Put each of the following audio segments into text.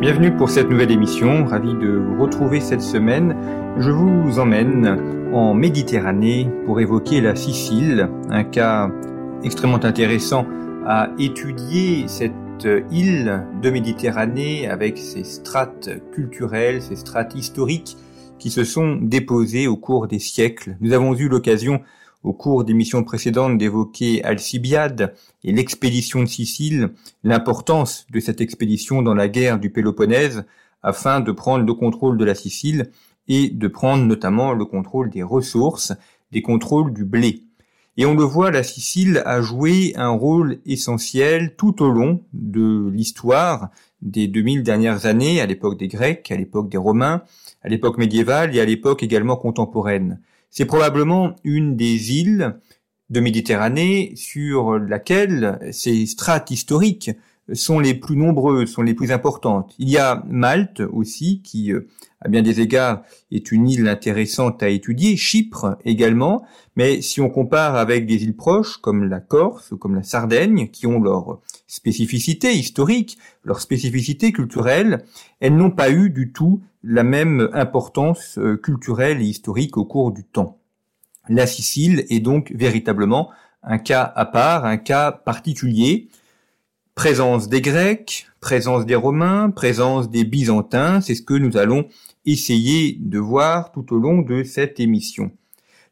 Bienvenue pour cette nouvelle émission, ravi de vous retrouver cette semaine. Je vous emmène en Méditerranée pour évoquer la Sicile, un cas extrêmement intéressant à étudier cette île de Méditerranée avec ses strates culturelles, ses strates historiques qui se sont déposées au cours des siècles. Nous avons eu l'occasion au cours d'émissions précédentes d'évoquer Alcibiade et l'expédition de Sicile, l'importance de cette expédition dans la guerre du Péloponnèse afin de prendre le contrôle de la Sicile et de prendre notamment le contrôle des ressources, des contrôles du blé. Et on le voit, la Sicile a joué un rôle essentiel tout au long de l'histoire des 2000 dernières années, à l'époque des Grecs, à l'époque des Romains, à l'époque médiévale et à l'époque également contemporaine. C'est probablement une des îles de Méditerranée sur laquelle ces strates historiques sont les plus nombreuses, sont les plus importantes. Il y a Malte aussi, qui euh, à bien des égards est une île intéressante à étudier, Chypre également, mais si on compare avec des îles proches comme la Corse ou comme la Sardaigne, qui ont leur spécificité historique, leur spécificité culturelle, elles n'ont pas eu du tout la même importance euh, culturelle et historique au cours du temps. La Sicile est donc véritablement un cas à part, un cas particulier. Présence des Grecs, présence des Romains, présence des Byzantins, c'est ce que nous allons essayer de voir tout au long de cette émission.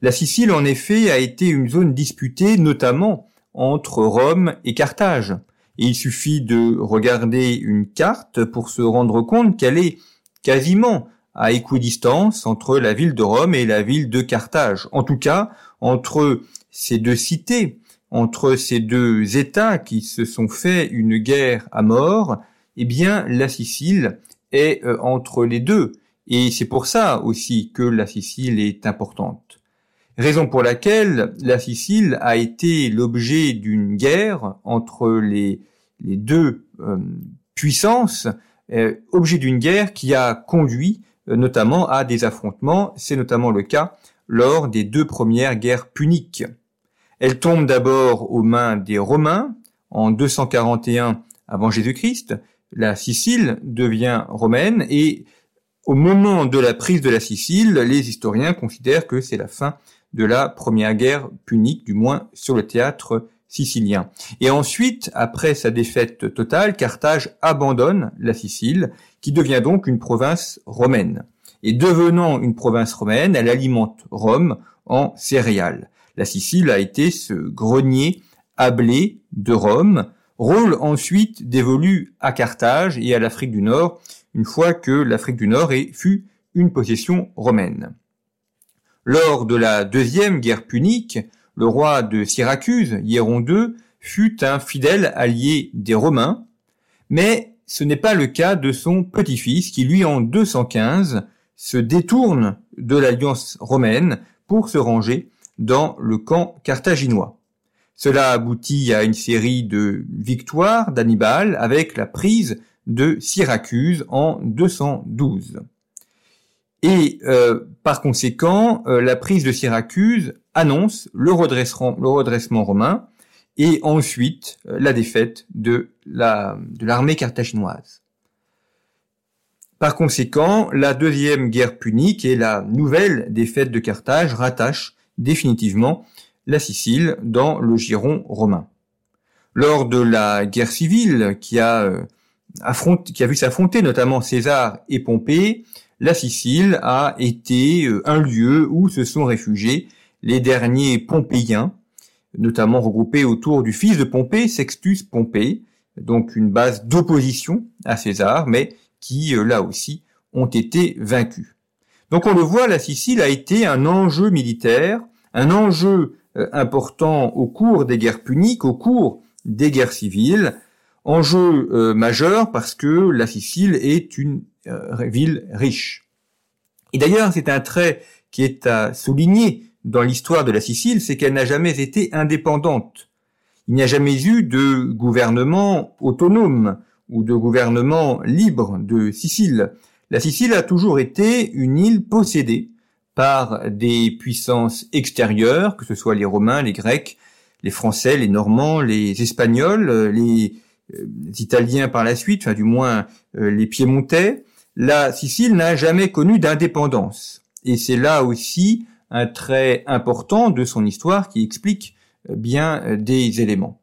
La Sicile, en effet, a été une zone disputée notamment entre Rome et Carthage. Et il suffit de regarder une carte pour se rendre compte qu'elle est quasiment à équidistance entre la ville de Rome et la ville de Carthage. En tout cas, entre ces deux cités, entre ces deux États qui se sont fait une guerre à mort, eh bien, la Sicile est euh, entre les deux. Et c'est pour ça aussi que la Sicile est importante. Raison pour laquelle la Sicile a été l'objet d'une guerre entre les, deux euh, puissances euh, objet d'une guerre qui a conduit notamment à des affrontements. C'est notamment le cas lors des deux premières guerres puniques. Elle tombe d'abord aux mains des Romains en 241 avant Jésus-Christ. La Sicile devient romaine et au moment de la prise de la Sicile, les historiens considèrent que c'est la fin de la première guerre punique, du moins sur le théâtre sicilien. Et ensuite, après sa défaite totale, Carthage abandonne la Sicile, qui devient donc une province romaine. Et devenant une province romaine, elle alimente Rome en céréales. La Sicile a été ce grenier à de Rome, rôle ensuite dévolu à Carthage et à l'Afrique du Nord, une fois que l'Afrique du Nord fut une possession romaine. Lors de la deuxième guerre punique, le roi de Syracuse, Hieron II, fut un fidèle allié des Romains, mais ce n'est pas le cas de son petit-fils qui, lui, en 215, se détourne de l'alliance romaine pour se ranger dans le camp carthaginois. Cela aboutit à une série de victoires d'Hannibal avec la prise de Syracuse en 212. Et euh, par conséquent, euh, la prise de Syracuse annonce le redressement, romain et ensuite euh, la défaite de l'armée carthaginoise. Par conséquent, la deuxième guerre punique et la nouvelle défaite de Carthage rattachent définitivement la Sicile dans le giron romain. Lors de la guerre civile qui a, a vu s'affronter notamment César et Pompée, la Sicile a été euh, un lieu où se sont réfugiés les derniers Pompéiens, notamment regroupés autour du fils de Pompée, Sextus Pompée, donc une base d'opposition à César, mais qui, euh, là aussi, ont été vaincus. Donc on le voit, la Sicile a été un enjeu militaire, un enjeu important au cours des guerres puniques, au cours des guerres civiles. Enjeu majeur parce que la Sicile est une ville riche. Et d'ailleurs, c'est un trait qui est à souligner dans l'histoire de la Sicile, c'est qu'elle n'a jamais été indépendante. Il n'y a jamais eu de gouvernement autonome ou de gouvernement libre de Sicile. La Sicile a toujours été une île possédée par des puissances extérieures, que ce soit les Romains, les Grecs, les Français, les Normands, les Espagnols, les, euh, Italiens par la suite, enfin du moins euh, les Piémontais. La Sicile n'a jamais connu d'indépendance. Et c'est là aussi un trait important de son histoire qui explique bien des éléments.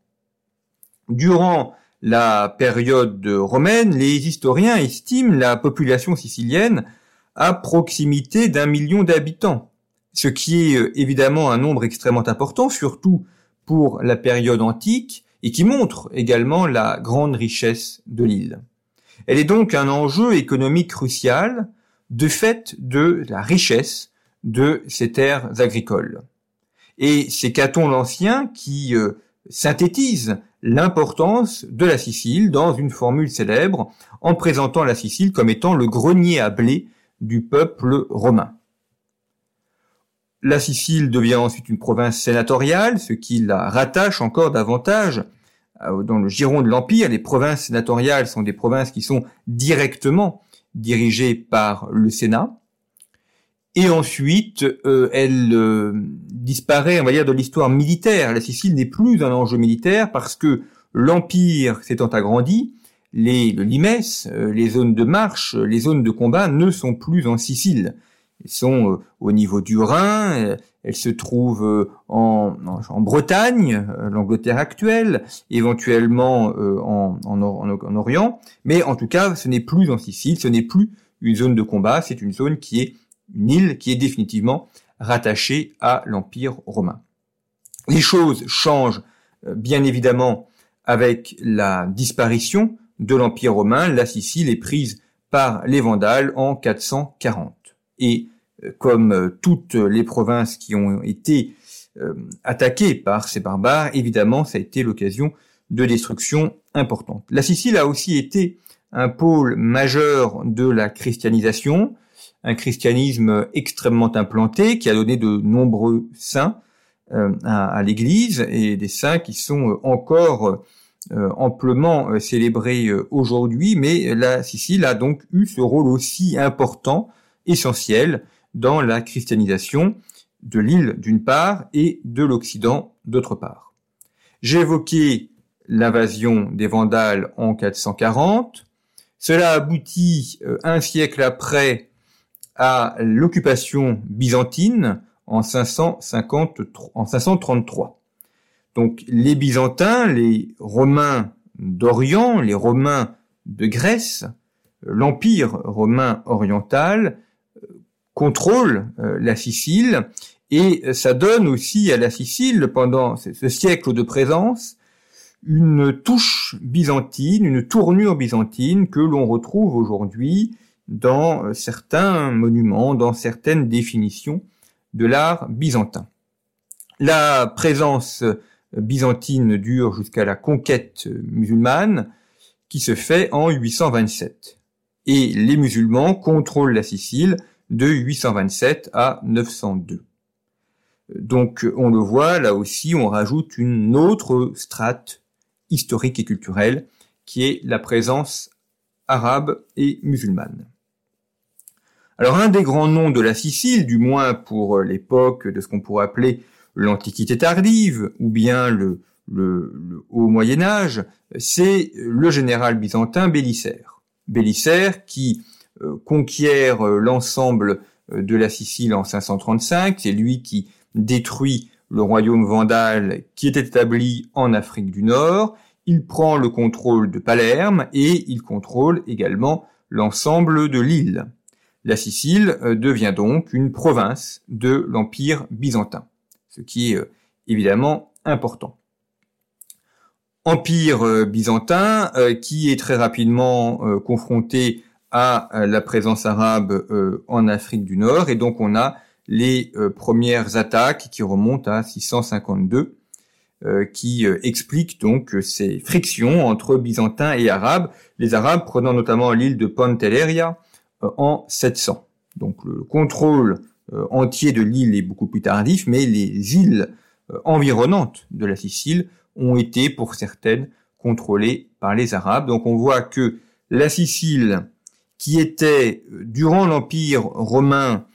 Durant la période romaine, les historiens estiment la population sicilienne à proximité d'un million d'habitants, ce qui est évidemment un nombre extrêmement important, surtout pour la période antique, et qui montre également la grande richesse de l'île. Elle est donc un enjeu économique crucial de fait de la richesse de ces terres agricoles. Et c'est Caton l'Ancien qui euh, synthétise l'importance de la Sicile dans une formule célèbre en présentant la Sicile comme étant le grenier à blé du peuple romain. La Sicile devient ensuite une province sénatoriale, ce qui la rattache encore davantage euh, dans le giron de l'Empire. Les provinces sénatoriales sont des provinces qui sont directement dirigées par le Sénat. Et ensuite, euh, elle euh, disparaît, on va dire, de l'histoire militaire. La Sicile n'est plus un enjeu militaire parce que l'Empire s'étant agrandi, les, le limes, euh, les zones de marche, les zones de combat ne sont plus en Sicile. Elles sont au niveau du Rhin, elles se trouvent en, en, Bretagne, l'Angleterre actuelle, éventuellement en, en, en Orient, mais en tout cas, ce n'est plus en Sicile, ce n'est plus une zone de combat, c'est une zone qui est une île qui est définitivement rattachée à l'Empire romain. Les choses changent euh, bien évidemment avec la disparition de l'Empire romain. La Sicile est prise par les Vandales en 440. Et euh, comme euh, toutes les provinces qui ont été attaquées par ces barbares, évidemment, ça a été l'occasion de destructions importantes. La Sicile a aussi été un pôle majeur de la christianisation, un christianisme extrêmement implanté qui a donné de nombreux saints euh, à, l'Église et des saints qui sont euh, encore euh, amplement célébrés aujourd'hui, mais la Sicile a donc eu ce rôle aussi important, essentiel, dans la christianisation de l'île d'une part et de l'Occident d'autre part. J'ai évoqué l'invasion des Vandales en 440. Cela aboutit un siècle après à l'occupation byzantine en, 553, en 533. Donc les Byzantins, les Romains d'Orient, les Romains de Grèce, l'Empire romain oriental euh, contrôle euh, la Sicile et ça donne aussi à la Sicile, pendant ce siècle de présence, une touche byzantine, une tournure byzantine que l'on retrouve aujourd'hui dans euh, certains monuments, dans certaines définitions de l'art byzantin. La présence euh, byzantine dure jusqu'à la conquête euh, musulmane qui se fait en 827. Et les musulmans contrôlent la Sicile de 827 à 902. Donc on le voit, là aussi on rajoute une autre strate historique et culturelle qui est la présence arabe et musulmane. Alors un des grands noms de la Sicile, du moins pour euh, l'époque de ce qu'on pourrait appeler l'Antiquité tardive ou bien le, Haut Moyen Âge, c'est le général byzantin Bélicère. Bélicère qui euh, conquiert euh, l'ensemble de la Sicile en 535, c'est lui qui détruit le royaume vandal qui était établi en Afrique du Nord, il prend le contrôle de Palerme et il contrôle également l'ensemble de l'île. La Sicile euh, devient donc une province de l'Empire byzantin, ce qui est euh, évidemment important. Empire euh, byzantin qui est très rapidement confronté à la présence arabe en Afrique du Nord et donc on a les premières attaques qui remontent à 652 qui expliquent donc ces frictions entre byzantins et arabes, les arabes prenant notamment l'île de Pantelleria en 700. Donc le contrôle entier de l'île est beaucoup plus tardif, mais les îles environnantes de la Sicile ont été pour certaines contrôlées par les Arabes. Donc on voit que la Sicile, qui était durant l'Empire romain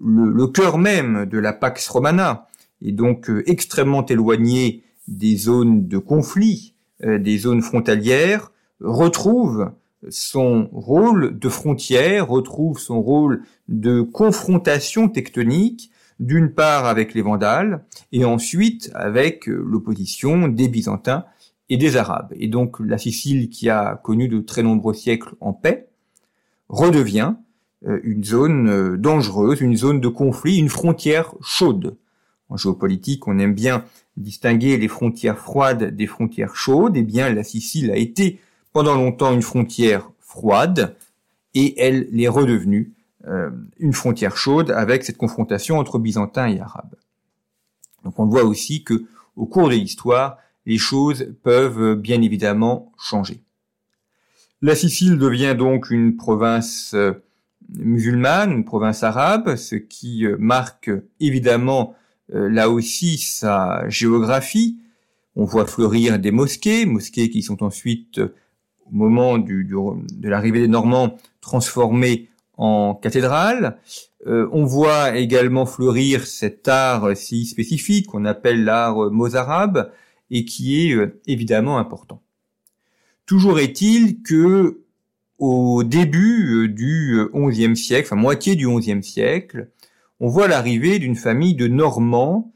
le, cœur même de la Pax Romana, et donc euh, extrêmement éloignée des zones de conflit, euh, des zones frontalières, retrouve son rôle de frontière, retrouve son rôle de confrontation tectonique, d'une part avec les Vandales, et ensuite avec euh, l'opposition des Byzantins et des Arabes. Et donc la Sicile, qui a connu de très nombreux siècles en paix, redevient euh, une zone euh, dangereuse, une zone de conflit, une frontière chaude. En géopolitique, on aime bien distinguer les frontières froides des frontières chaudes. Eh bien, la Sicile a été pendant longtemps une frontière froide et elle l'est redevenue euh, une frontière chaude avec cette confrontation entre byzantins et arabes. Donc on voit aussi que au cours de l'histoire, les choses peuvent bien évidemment changer. La Sicile devient donc une province euh, musulmane, une province arabe, ce qui euh, marque évidemment là aussi sa géographie. On voit fleurir des mosquées, mosquées qui sont ensuite, au moment de l'arrivée des Normands, transformées en cathédrales. on voit également fleurir cet art si spécifique qu'on appelle l'art mozarabe, et qui est euh, évidemment important. Toujours est-il que au début euh, du XIe siècle, enfin moitié du XIe siècle, on voit l'arrivée d'une famille de Normands,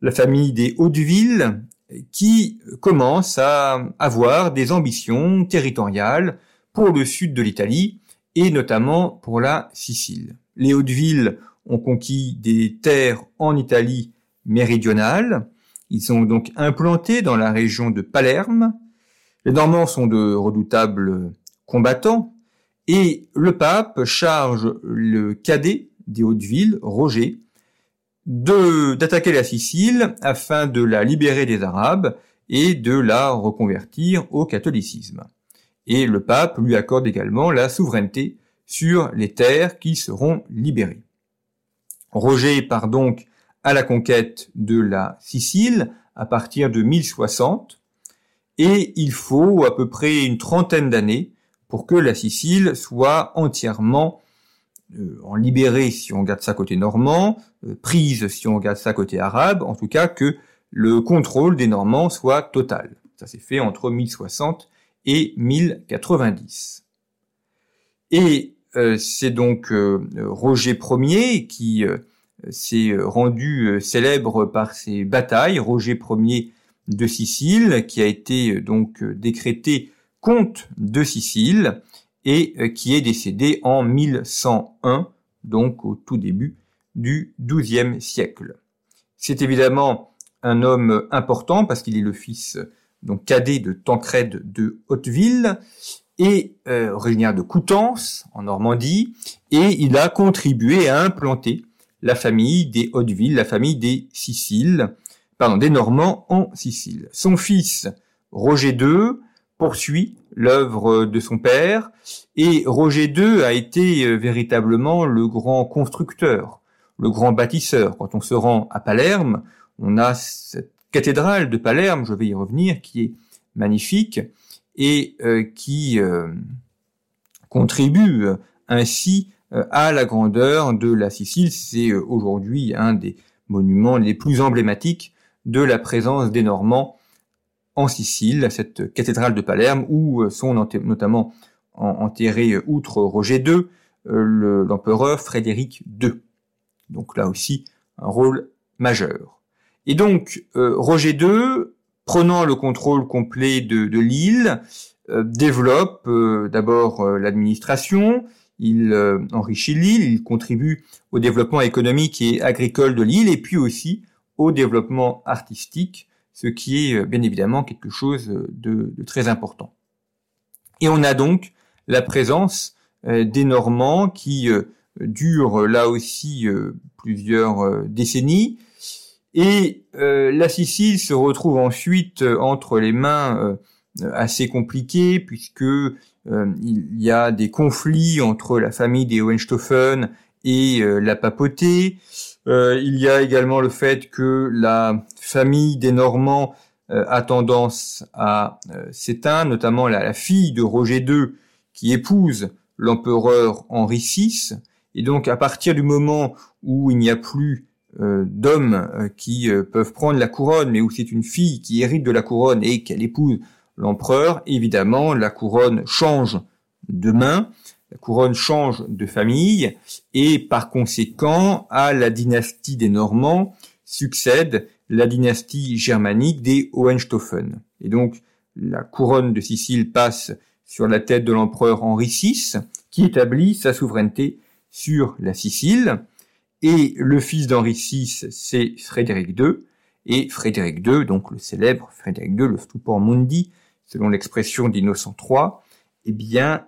la famille des Hauteville, qui commence à avoir des ambitions territoriales pour le sud de l'Italie et notamment pour la Sicile. Les Hauteville ont conquis des terres en Italie méridionale, ils sont donc implantés dans la région de Palerme. Les Normands sont de redoutables combattants et le pape charge le cadet des Hautes-Villes, Roger, d'attaquer la Sicile afin de la libérer des Arabes et de la reconvertir au catholicisme. Et le pape lui accorde également la souveraineté sur les terres qui seront libérées. Roger part donc à la conquête de la Sicile à partir de 1060, et il faut à peu près une trentaine d'années pour que la Sicile soit entièrement en libérée si on regarde ça côté normand, euh, prise si on regarde ça côté arabe, en tout cas que le contrôle des Normands soit total. Ça s'est fait entre 1060 et 1090. Et euh, c'est donc Roger Ier qui s'est euh, rendu euh, célèbre par ses batailles. Roger Ier de Sicile, qui a été euh, donc décrété comte de Sicile et qui est décédé en 1101, donc au tout début du XIIe siècle. C'est évidemment un homme important parce qu'il est le fils donc cadet de Tancred de Hauteville et originaire de Coutances en Normandie et il a contribué à implanter la famille des Hauteville, la famille des Siciles, pardon, des Normands en Sicile. Son fils, Roger II, poursuit l'œuvre de son père, et Roger II a été euh, véritablement le grand constructeur, le grand bâtisseur. Quand on se rend à Palerme, on a cette cathédrale de Palerme, je vais y revenir, qui est magnifique et euh, qui euh, contribue ainsi euh, à la grandeur de la Sicile. C'est euh, aujourd'hui un des monuments les plus emblématiques de la présence des Normands en Sicile, cette cathédrale de Palerme où euh, sont notamment enterrés, outre Roger II, l'empereur Frédéric II. Donc là aussi, un rôle majeur. Et donc, Roger II, prenant le contrôle complet de, de l'île, développe d'abord l'administration, il euh, enrichit l'île, il contribue au développement économique et agricole de l'île et puis aussi au développement artistique, ce qui est euh, bien évidemment quelque chose de, très important. Et on a donc la présence euh, des Normands qui dure là aussi plusieurs décennies. Et la Sicile se retrouve ensuite entre les mains assez compliquées puisque il y a des conflits entre la famille des Hohenstaufen et la papauté. il y a également le fait que la famille des Normands euh, a tendance à euh, s'éteindre, notamment la, fille de Roger II qui épouse l'empereur Henri VI. Et donc à partir du moment où il n'y a plus euh, d'hommes qui peuvent prendre la couronne, mais où c'est une fille qui hérite de la couronne et qu'elle épouse l'empereur, évidemment la couronne change de main, couronne change de famille, et par conséquent à la dynastie des Normands succède la dynastie germanique des Hohenstaufen. Et donc, la couronne de Sicile passe sur la tête de l'empereur Henri VI, qui établit sa souveraineté sur la Sicile. Et le fils d'Henri VI, c'est Frédéric II. Et Frédéric II, donc le célèbre Frédéric II, le stupor mundi, selon l'expression d'Innocent III, eh bien,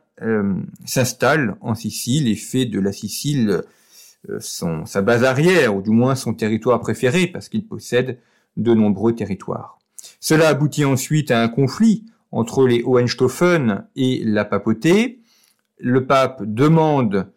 s'installe en Sicile et fait de la Sicile euh, sa base arrière, ou du moins son territoire préféré, parce qu'il possède de nombreux territoires. Cela aboutit ensuite à un conflit entre les Hohenstaufen et la papauté. Le pape demande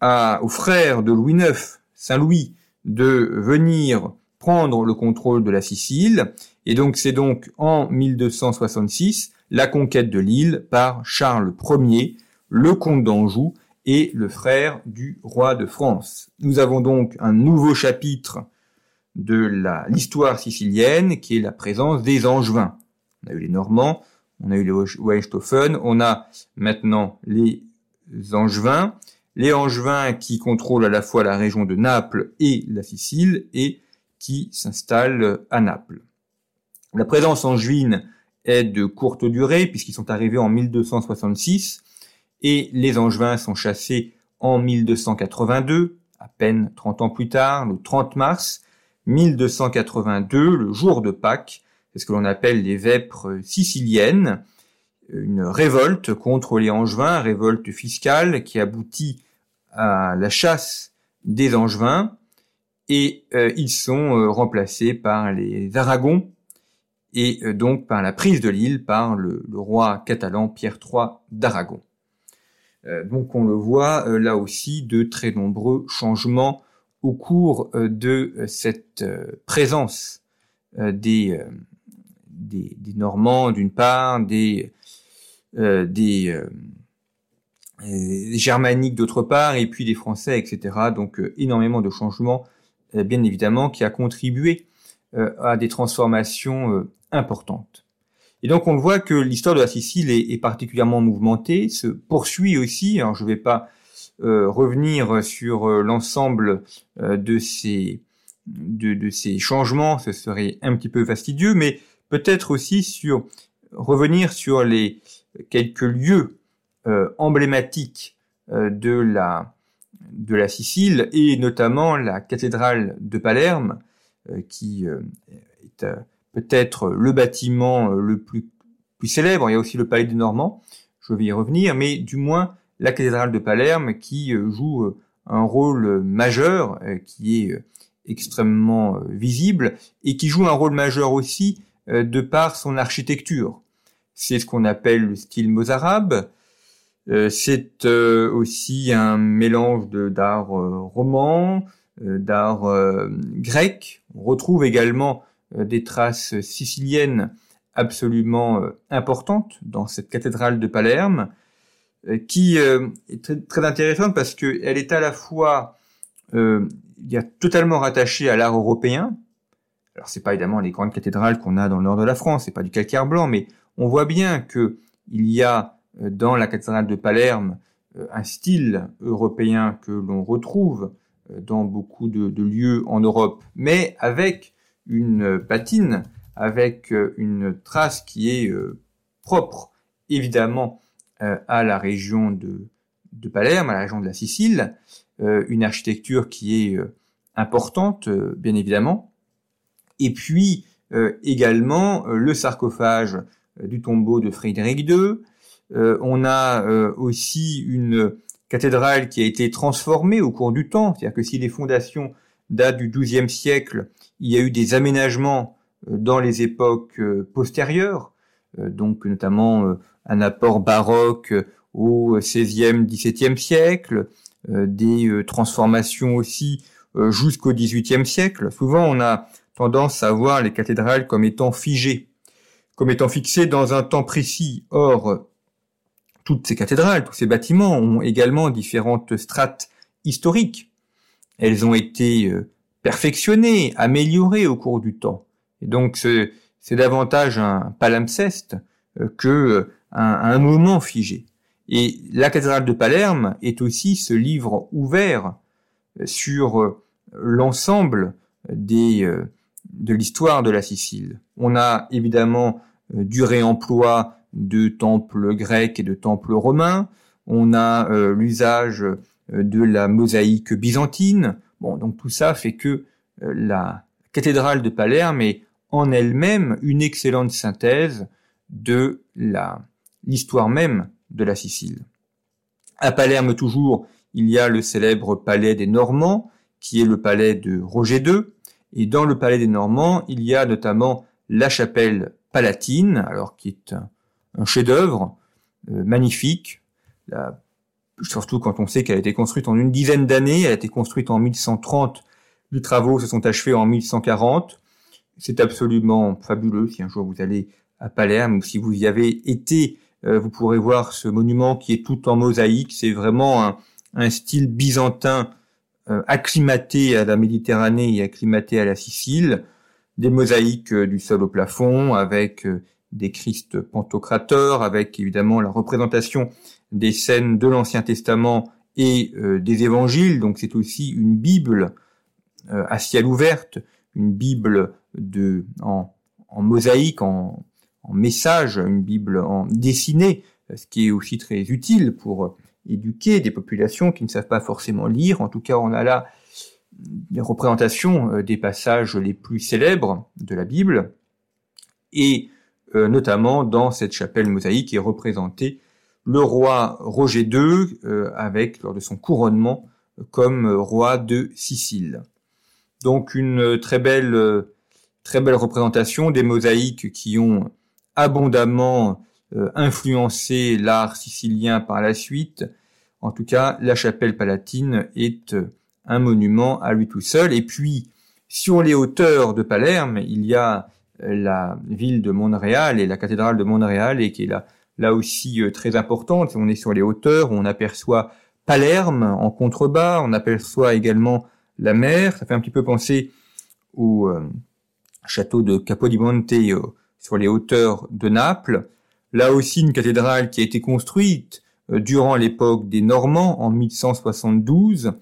aux frères de Louis IX, Saint Louis, de venir prendre le contrôle de la Sicile, et donc c'est donc en 1266 la conquête de l'île par Charles Ier, le comte d'Anjou, et le frère du roi de France. Nous avons donc un nouveau chapitre de l'histoire sicilienne qui est la présence des Angevins. On a eu les Normands, on a eu les Hohenstaufen, on a maintenant les Angevins, les Angevins qui contrôlent à la fois la région de Naples et la Sicile et qui s'installent à Naples. La présence angevine est de courte durée puisqu'ils sont arrivés en 1266 et les Angevins sont chassés en 1282, à peine 30 ans plus tard, le 30 mars 1282, le jour de Pâques, c'est ce que l'on appelle les vêpres siciliennes, une révolte contre les Angevins, révolte fiscale qui aboutit à la chasse des Angevins, et euh, ils sont euh, remplacés par les Aragons, et euh, donc par la prise de l'île par le roi catalan Pierre III d'Aragon. Euh, donc on le voit euh, là aussi de très nombreux changements au cours euh, de cette présence des, Normands d'une part, des, Germaniques d'autre part, et puis des Français, etc. Donc énormément de changements, bien évidemment, qui a contribué à des transformations importantes. Et donc on voit que l'histoire de la Sicile est, particulièrement mouvementée, se poursuit aussi. Alors je ne vais pas euh, revenir sur euh, l'ensemble euh, de ces de, de, ces changements, ce serait un petit peu fastidieux, mais peut-être aussi sur revenir sur les quelques lieux emblématiques de la de la Sicile et notamment la cathédrale de Palerme qui est peut-être le bâtiment euh, le plus, célèbre. Il y a aussi le palais des Normands, je vais y revenir, mais du moins la cathédrale de Palerme qui euh, joue euh, un rôle majeur, qui est extrêmement visible, et qui joue un rôle majeur aussi de par son architecture. C'est ce qu'on appelle le style mozarabe. C'est aussi un mélange d'art roman, d'art grec. On retrouve également des traces siciliennes absolument euh, importantes dans cette cathédrale de Palerme, euh, qui est très, intéressante parce qu'elle est à la fois euh, totalement rattachée à l'art européen. Alors c'est pas évidemment les grandes cathédrales qu'on a dans le nord de la France, c'est pas du calcaire blanc, mais on voit bien que il y a dans la cathédrale de Palerme un style européen que l'on retrouve dans beaucoup de, lieux en Europe, mais avec une patine avec euh, une trace qui est euh, propre évidemment euh, à la région de, de Palerme, à la région de la Sicile, une architecture qui est importante bien évidemment, et puis également le sarcophage du tombeau de Frédéric II. on a aussi une cathédrale qui a été transformée au cours du temps, c'est-à-dire que si les fondations datent du XIIe siècle, il y a eu des aménagements euh, dans les époques euh, postérieures, euh, donc notamment un apport baroque au XVIe, XVIIe siècle, des transformations aussi jusqu'au XVIIIe siècle. Souvent, on a tendance à voir les cathédrales comme étant figées, comme étant fixées dans un temps précis. Or, toutes ces cathédrales, tous ces bâtiments ont également différentes strates historiques. Elles ont été euh, perfectionnées, améliorées au cours du temps. Et donc c'est davantage un palimpseste euh, que euh, un, moment figé. Et la cathédrale de Palerme est aussi ce livre ouvert sur l'ensemble de l'histoire de la Sicile. On a évidemment du réemploi de temples grecs et de temples romains. On a l'usage de la mosaïque byzantine. Bon, donc tout ça fait que euh, la cathédrale de Palerme est en elle-même une excellente synthèse de l'histoire même de la Sicile. À Palerme toujours, il y a le célèbre palais des Normands, qui est le palais de Roger II, et dans le palais des Normands, il y a notamment la chapelle palatine, alors qui est un, un chef-d'œuvre euh, magnifique. Surtout quand on sait qu'elle a été construite en une dizaine d'années, elle a été construite en 1130, les travaux se sont achevés en 1140. C'est absolument fabuleux. Si un jour vous allez à Palerme ou si vous y avez été, euh, vous pourrez voir ce monument qui est tout en mosaïque. C'est vraiment un, style byzantin euh, acclimaté à la Méditerranée et acclimaté à la Sicile. Des mosaïques du sol au plafond avec des Christ pantocrateurs, avec évidemment la représentation des scènes de l'Ancien Testament et euh, des évangiles. Donc c'est aussi une Bible euh, à ciel ouverte, une Bible en, mosaïque, en, message, une Bible en dessinée, ce qui est aussi très utile pour éduquer des populations qui ne savent pas forcément lire. En tout cas, on a là des représentations euh, des passages les plus célèbres de la Bible. Et euh, notamment dans cette chapelle mosaïque est représenté le roi Roger II euh, avec lors de son couronnement comme roi de Sicile. Donc une très belle très belle représentation des mosaïques qui ont abondamment euh, influencé l'art sicilien par la suite. En tout cas, la chapelle palatine est un monument à lui tout seul. Et puis, sur les hauteurs de Palerme, il y a la ville de Montréal et la cathédrale de Montréal et qui est là, là aussi euh, très importante. On est sur les hauteurs, on aperçoit Palerme en contrebas, on aperçoit également la mer. Ça fait un petit peu penser au euh, château de Capodimonte euh, sur les hauteurs de Naples. Là aussi une cathédrale qui a été construite durant l'époque des Normands en 1172.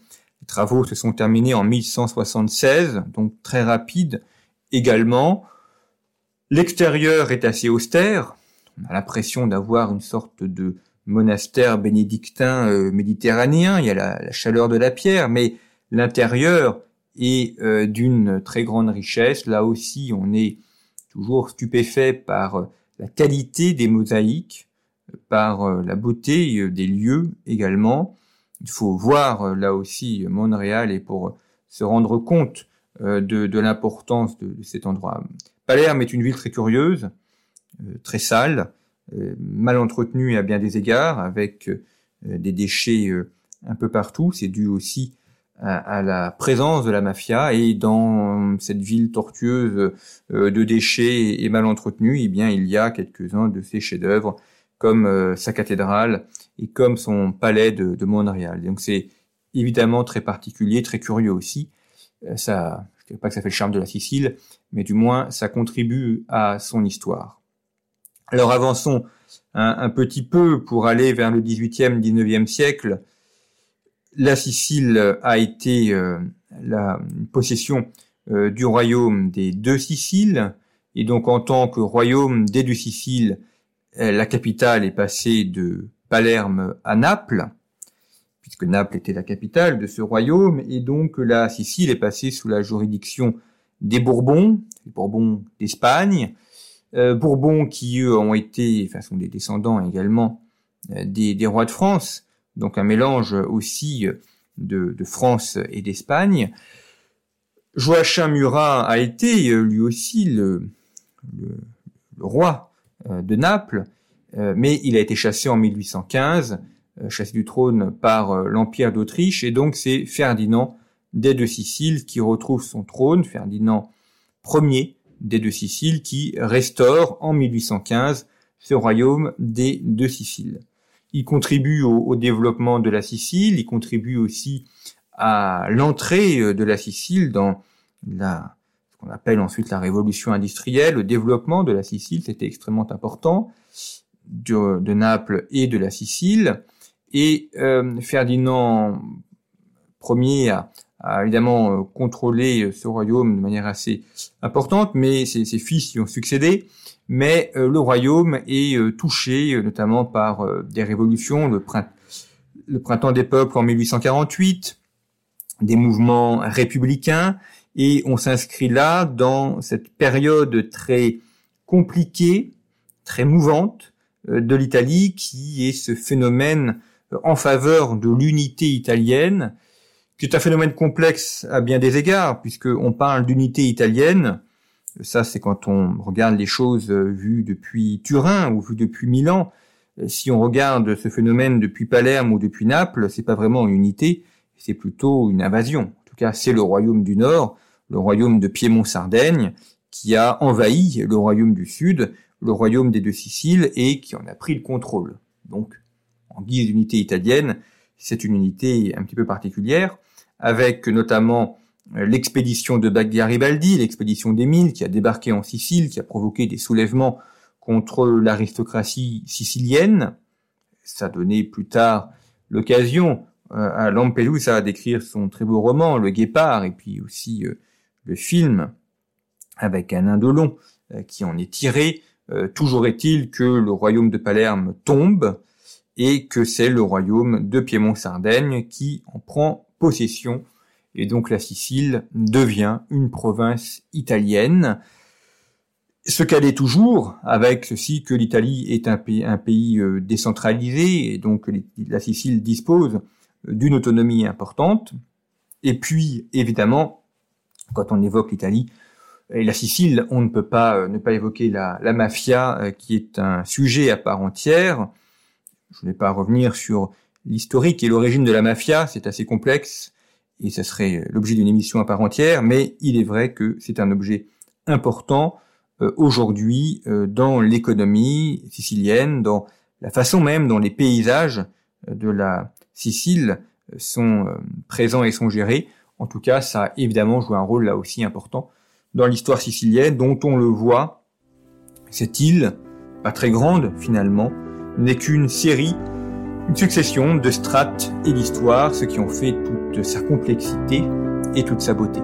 Les travaux se sont terminés en 1176, donc très rapide également. L'extérieur est assez austère. On a l'impression d'avoir une sorte de monastère bénédictin euh, méditerranéen. Il y a la, chaleur de la pierre, mais l'intérieur est euh, d'une très grande richesse. Là aussi, on est toujours stupéfait par euh, la qualité des mosaïques, par la beauté des lieux également. Il faut voir là aussi Montréal et pour se rendre compte de, l'importance de, cet endroit. Palerme est une ville très curieuse, très sale, euh, mal entretenue à bien des égards, avec euh, des déchets un peu partout. C'est dû aussi à, la présence de la mafia et dans cette ville tortueuse de déchets et mal entretenue, eh bien il y a quelques-uns de ses chefs-d'œuvre comme sa cathédrale et comme son palais de, de Montréal. Donc c'est évidemment très particulier, très curieux aussi. ça, je ne pas que ça fait le charme de la Sicile, mais du moins ça contribue à son histoire. Alors avançons un, petit peu pour aller vers le 18e, 19e siècle. La Sicile a été euh, la possession euh, du royaume des deux Siciles, et donc en tant que royaume des deux Siciles, euh, la capitale est passée de Palerme à Naples, puisque Naples était la capitale de ce royaume, et donc la Sicile est passée sous la juridiction des Bourbons, les Bourbons d'Espagne, Bourbons qui eux ont été, enfin sont des descendants également euh, des, rois de France. donc un mélange aussi de, France et d'Espagne. Joachim Murat a été lui aussi le, le roi de Naples, mais il a été chassé en 1815, chassé du trône par l'Empire d'Autriche, et donc c'est Ferdinand des deux Siciles qui retrouve son trône, Ferdinand Ier des deux Siciles qui restaure en 1815 ce royaume des deux Siciles. Il contribue au, développement de la Sicile, il contribue aussi à l'entrée euh, de la Sicile dans la, ce qu'on appelle ensuite la révolution industrielle, le développement de la Sicile, c'était extrêmement important, de, Naples et de la Sicile. Et euh, Ferdinand Ier a, a évidemment euh, contrôlé euh, ce royaume de manière assez importante, mais ses, fils y ont succédé. Mais euh, le royaume est touché notamment par des révolutions, le, le, printemps des peuples en 1848, des mouvements républicains, et on s'inscrit là dans cette période très compliquée, très mouvante de l'Italie, qui est ce phénomène en faveur de l'unité italienne, qui est un phénomène complexe à bien des égards, puisqu'on parle d'unité italienne. Ça, c'est quand on regarde les choses euh, vues depuis Turin ou vues depuis Milan. Euh, si on regarde ce phénomène depuis Palerme ou depuis Naples, c'est pas vraiment une unité, c'est plutôt une invasion. En tout cas, c'est le royaume du Nord, le royaume de Piémont-Sardaigne, qui a envahi le royaume du Sud, le royaume des deux Siciles, et qui en a pris le contrôle. Donc, en guise d'unité italienne, c'est une unité un petit peu particulière avec notamment euh, l'expédition de Garibaldi, l'expédition d'Émile, qui a débarqué en Sicile, qui a provoqué des soulèvements contre l'aristocratie sicilienne. Ça donnait plus tard l'occasion euh, à Lampedusa d'écrire son très beau roman, Le Guépard, et puis aussi euh, le film avec un indolon qui en est tiré. toujours est-il que le royaume de Palerme tombe et que c'est le royaume de Piémont-Sardaigne qui en prend possession, et donc la Sicile devient une province italienne. Ce qu'elle est toujours, avec ceci que l'Italie est un pays, euh, décentralisé, et donc la Sicile dispose euh, d'une autonomie importante. Et puis, évidemment, quand on évoque l'Italie et la Sicile, on ne peut pas euh, ne pas évoquer la, la mafia, qui est un sujet à part entière. Je ne vais pas revenir sur l'historique et l'origine de la mafia, c'est assez complexe et ça serait l'objet d'une émission à part entière, mais il est vrai que c'est un objet important euh, aujourd'hui euh, dans l'économie sicilienne, dans la façon même dont les paysages euh, de la Sicile sont présents et sont gérés. En tout cas, ça a évidemment joué un rôle là aussi important dans l'histoire sicilienne, dont on le voit, cette île, pas très grande finalement, n'est qu'une série une succession de strates et d'histoires, ce qui ont fait toute sa complexité et toute sa beauté.